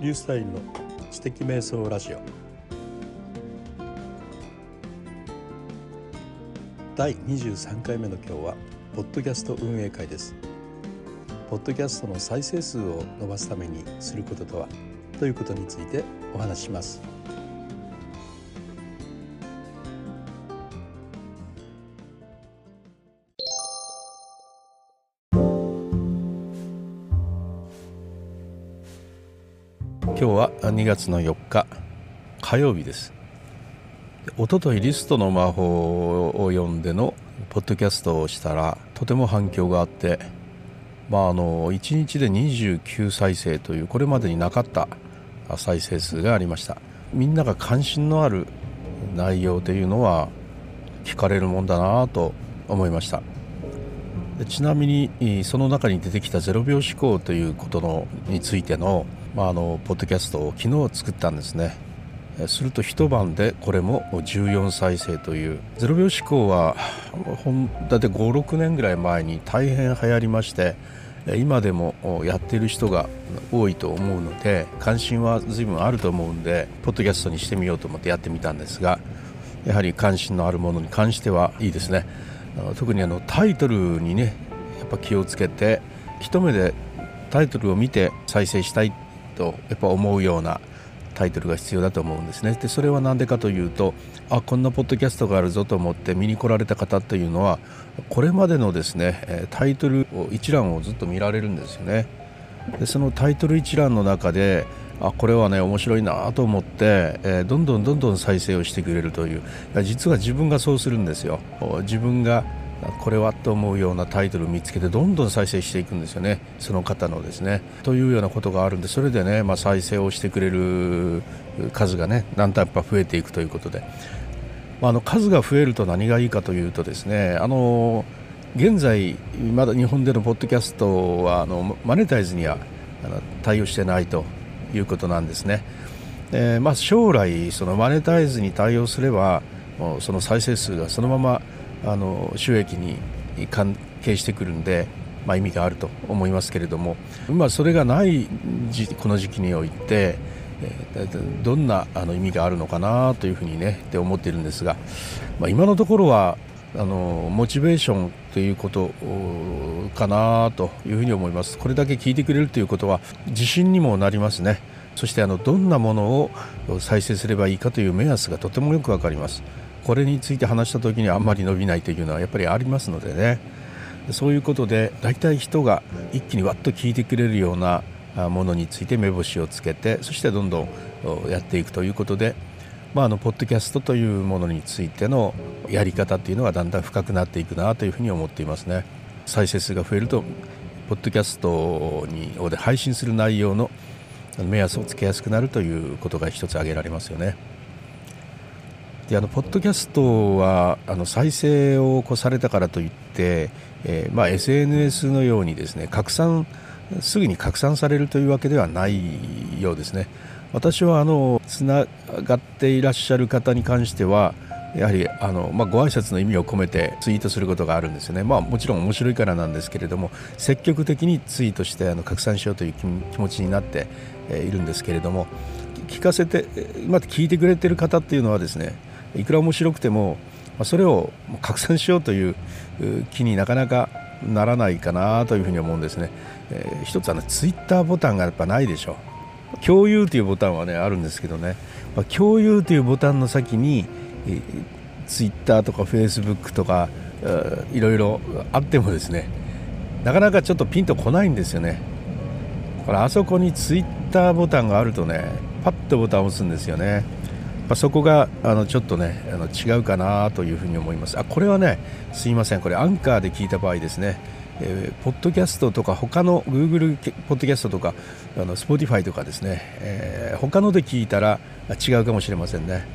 リュースタイルの知的瞑想ラジオ。第23回目の今日はポッドキャスト運営会です。ポッドキャストの再生数を伸ばすためにすることとは？ということについてお話しします。今日は2月の4日火曜日です。おとといリストの魔法を読んでのポッドキャストをしたらとても反響があってまああの1日で29再生というこれまでになかった再生数がありました。みんなが関心のある内容というのは聞かれるもんだなと思いました。ちなみにその中に出てきた0秒思考ということのについてのまあ、あのポッドキャストを昨日作ったんですね。すると一晩でこれも14再生という。0秒思考はだって56年ぐらい前に大変流行りまして今でもやっている人が多いと思うので関心は随分あると思うんでポッドキャストにしてみようと思ってやってみたんですがやはり関心のあるものに関してはいいですね。特にあのタイトルにねやっぱ気をつけて一目でタイトルを見て再生したいとやっぱ思うようなタイトルが必要だと思うんですね。でそれは何でかというとあこんなポッドキャストがあるぞと思って見に来られた方というのはこれまでのですねタイトル一覧をずっと見られるんですよね。でそのタイトル一覧の中であこれはね面白いなと思って、えー、どんどんどんどん再生をしてくれるという。実は自分がそうするんですよ。自分がこれはと思うようなタイトルを見つけてどんどん再生していくんですよね。その方のですね。というようなことがあるんでそれでね、まあ、再生をしてくれる数がねだんだんやっぱ増えていくということで、まあ、あの数が増えると何がいいかというとですねあの現在まだ日本でのポッドキャストはあのマネタイズには対応してないということなんですね。えーまあ、将来そのマネタイズに対応すればその再生数がそのままあの収益に関係してくるんで、まあ、意味があると思いますけれども今それがないこの時期においてどんなあの意味があるのかなというふうにねって思っているんですが、まあ、今のところはあのモチベーションということかなというふうに思います。これだけ聞いてくれるということは自信にもなりますね。そしてあのどんなものを再生すればいいかという目安がとてもよくわかります。これについて話した時にはあんまり伸びないというのはやっぱりありますのでねそういうことで大体人が一気にわっと聞いてくれるようなものについて目星をつけてそしてどんどんやっていくということで、まあ、あのポッドキャストというものについてのやり方っていうのがだんだん深くなっていくなというふうに思っていますね再生数が増えるとポッドキャストにで配信する内容の目安をつけやすくなるということが一つ挙げられますよね。であのポッドキャストはあの再生をこされたからといって、えー、まあ、SNS のようにですね拡散すぐに拡散されるというわけではないようですね。私はあのつながっていらっしゃる方に関してはやはりあの、まあ、ご挨拶の意味を込めてツイートすることがあるんですよね、まあ、もちろん面白いからなんですけれども積極的にツイートしてあの拡散しようという気持ちになっているんですけれども聞かせて今聞いてくれてる方っていうのはですねいくら面白くてもそれを拡散しようという気になかなかならないかなというふうに思うんですね、えー、一つはねツイッターボタンがやっぱないでしょ。う共有というボタンはねあるんですけどね、まあ、共有というボタンの先に、えー、ツイッターとかフェイスブックとかいろいろあってもですねなかなかちょっとピンとこないんですよね。これあそこにツイッターボタンがあるとねパッとボタンを押すんですよね。まあ、そこがあのちょっとねあの違うかなというふうに思いますあこれはねすいませんこれアンカーで聞いた場合ですねえー、ポッドキャストとか他の Google ポッドキャストとかあの Spotify とかですね、えー、他ので聞いたら違うかもしれませんね。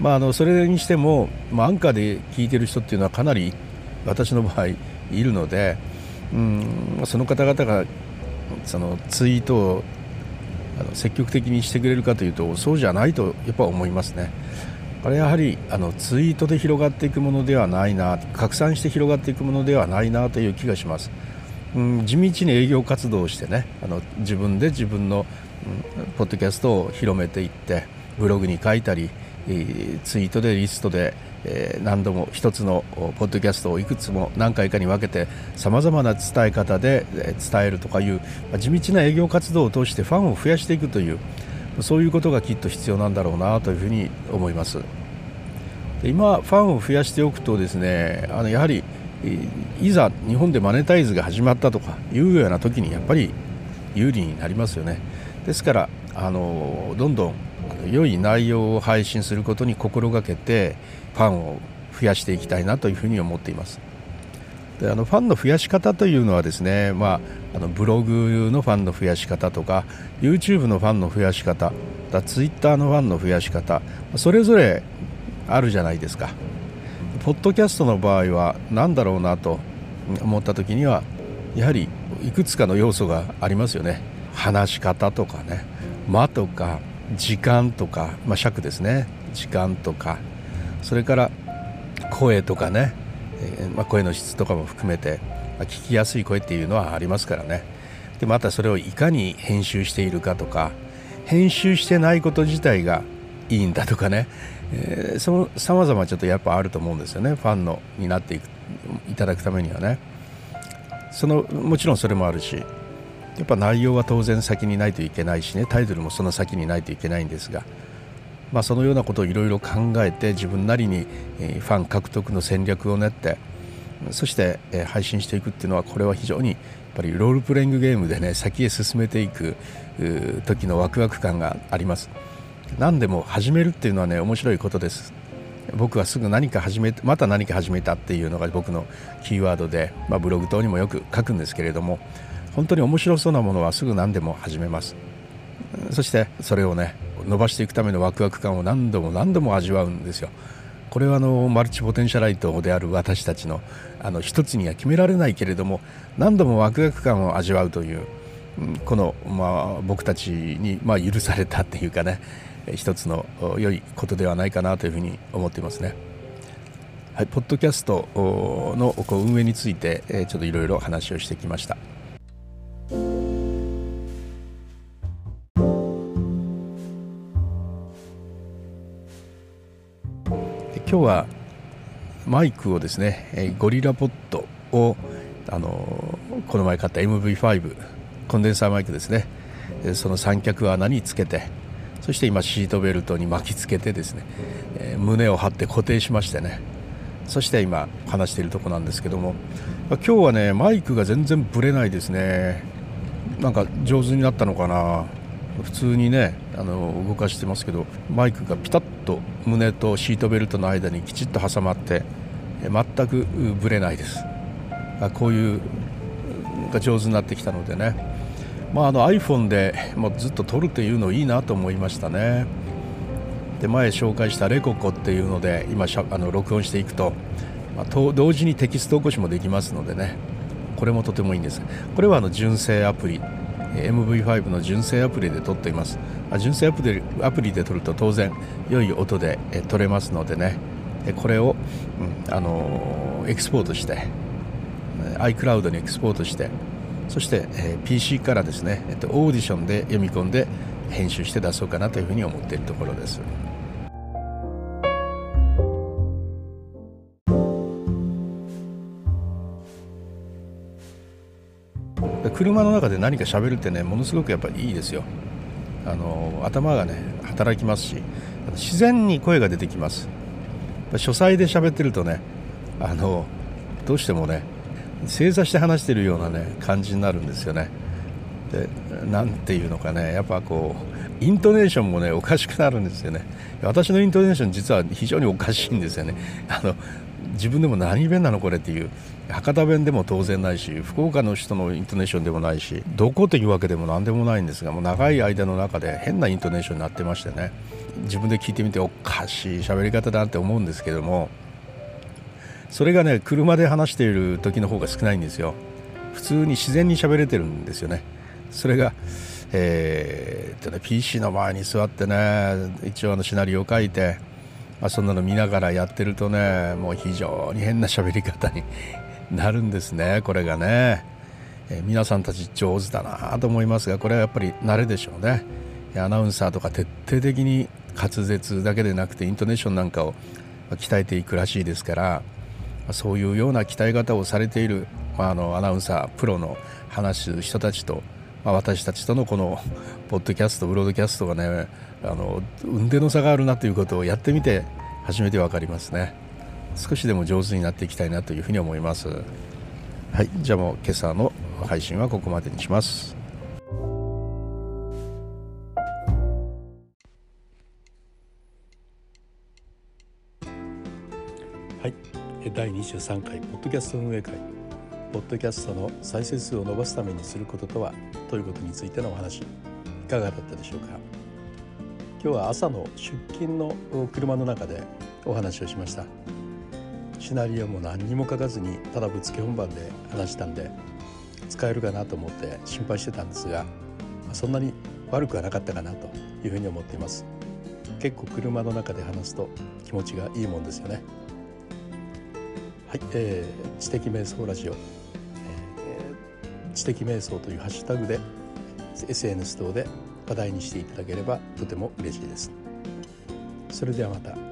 まあ、あのそれにしても、まあ、アンカーで聞いてる人っていうのはかなり私の場合いるのでうんその方々がそのツイートをあの積極的にしてくれるかというとそうじゃないとやっぱ思いますね。これやはりあのツイートで広がっていくものではないな拡散して広がっていくものではないなという気がします。うん、地道に営業活動をしてねあの自分で自分の、うん、ポッドキャストを広めていってブログに書いたりツイートでリストで、何度も一つのポッドキャストをいくつも何回かに分けてさまざまな伝え方で伝えるとかいう地道な営業活動を通してファンを増やしていくというそういうことがきっと必要なんだろうなというふうに思います。今ファンを増やしておくとですねあのやはりいざ日本でマネタイズが始まったとかいうような時にやっぱり有利になりますよね。ですからあのどんどん良い内容を配信することに心がけてファンを増やしていきたいなというふうに思っています。であのファンの増やし方というのはですね、まあ、あのブログのファンの増やし方とか YouTube のファンの増やし方だ Twitter のファンの増やし方それぞれあるじゃないですか。ポッドキャストの場合は何だろうなと思った時にはやはりいくつかの要素がありますよね。話し方とかね。間とか時間とか、まあ、尺ですね。時間とか。それから声とかね、え、まあ、声の質とかも含めて、まあ、聞きやすい声っていうのはありますからね。でまたそれをいかに編集しているかとか編集してないこと自体がいいんだとかね、えー、そのさまざまちょっとやっぱあると思うんですよね。ファンのになっていくいただくためにはね。そのもちろんそれもあるし。やっぱ内容は当然先にないといけないしねタイトルもその先にないといけないんですが、まあ、そのようなことをいろいろ考えて自分なりにファン獲得の戦略を練ってそして配信していくっていうのはこれは非常にやっぱりロールプレイングゲームでね先へ進めていく時のワクワク感があります。何でも始めるっていうのはね面白いことです。僕はすぐ何か始めまた何か始めたっていうのが僕のキーワードで、まあ、ブログ等にもよく書くんですけれども本当に面白そうなものはすぐ何でも始めますそしてそれをね伸ばしていくためのワクワク感を何度も何度も味わうんですよこれはあのマルチポテンシャライトである私たちのあの一つには決められないけれども何度もワクワク感を味わうというこの、まあ、僕たちに、まあ、許されたっていうかね一つの良いことではないかなというふうに思っていますね。はい、ポッドキャストの運営についてちょっといろいろ話をしてきました。今日はマイクをですねえゴリラポットをあのこの前買った MV5 コンデンサーマイクですね。その三脚穴につけてそして今シートベルトに巻きつけてですね、え胸を張って固定しましてね。そして今話しているとこなんですけども今日はねマイクが全然ブレないですね。なんか上手になったのかな。普通にねあの動かしてますけどマイクがピタッと胸とシートベルトの間にきちっと挟まって全くぶれないです。こういうが上手になってきたのでね、まあ、あの iPhone でもうずっと撮るというのいいなと思いましたね。で前紹介したレココっていうので今あの録音していくと、まあ、同時にテキスト起こしもできますのでね。これもとてもいいんです。これはあの純正アプリ MV5 の純正アプリで撮っています純正アプリアプリで撮ると当然良い音で撮れますのでねこれを、うん、あのエクスポートして iCloud にエクスポートしてそして、え PC からですね、えっと、オーディションで読み込んで編集して出そうかなというふうに思っているところです。車の中で何か喋るってねものすごくやっぱりいいですよ。あの頭がね働きますし自然に声が出てきます。書斎で喋ってるとねあのどうしてもね正座して話してるようなね感じになるんですよね。で何ていうのかねやっぱこうイントネーションもねおかしくなるんですよね。私のイントネーション実は非常におかしいんですよね。あの自分でも何弁なのこれっていう。博多弁でも当然ないし福岡の人のイントネーションでもないしどこというわけでも何でもないんですがもう長い間の中で変なイントネーションになってましてね。自分で聞いてみておかしい喋り方だって思うんですけどもそれがね車で話している時の方が少ないんですよ。普通に自然に喋れてるんですよね。それがえー、っとね PC の前に座ってね一応あのシナリオを書いてまあ、そんなの見ながらやってるとねもう非常に変な喋り方になるんですねこれがね。えー、皆さんたち上手だなと思いますがこれはやっぱり慣れでしょうね。アナウンサーとか徹底的に滑舌だけでなくてイントネーションなんかを鍛えていくらしいですからそういうような鍛え方をされている、まあ、あのアナウンサープロの話す人たちと、まあ、私たちとのこのポッドキャストブロードキャストがねあの運転の差があるなということをやってみて初めて分かりますね。少しでも上手になっていきたいなというふうに思います。はいじゃあもう今朝の配信はここまでにします。はい第23回ポッドキャスト運営会。ポッドキャストの再生数を伸ばすためにすることとはということについてのお話いかがだったでしょうか。今日は朝の出勤の車の中でお話をしました。シナリオも何にも書かずにただぶつけ本番で話したんで使えるかなと思って心配してたんですがそんなに悪くはなかったかなというふうに思っています。結構車の中で話すと気持ちがいいもんですよね。はい、えー、知的瞑想ラジオ、えー、知的瞑想というハッシュタグで SNS 等で話題にしていただければとても嬉しいです。それではまた。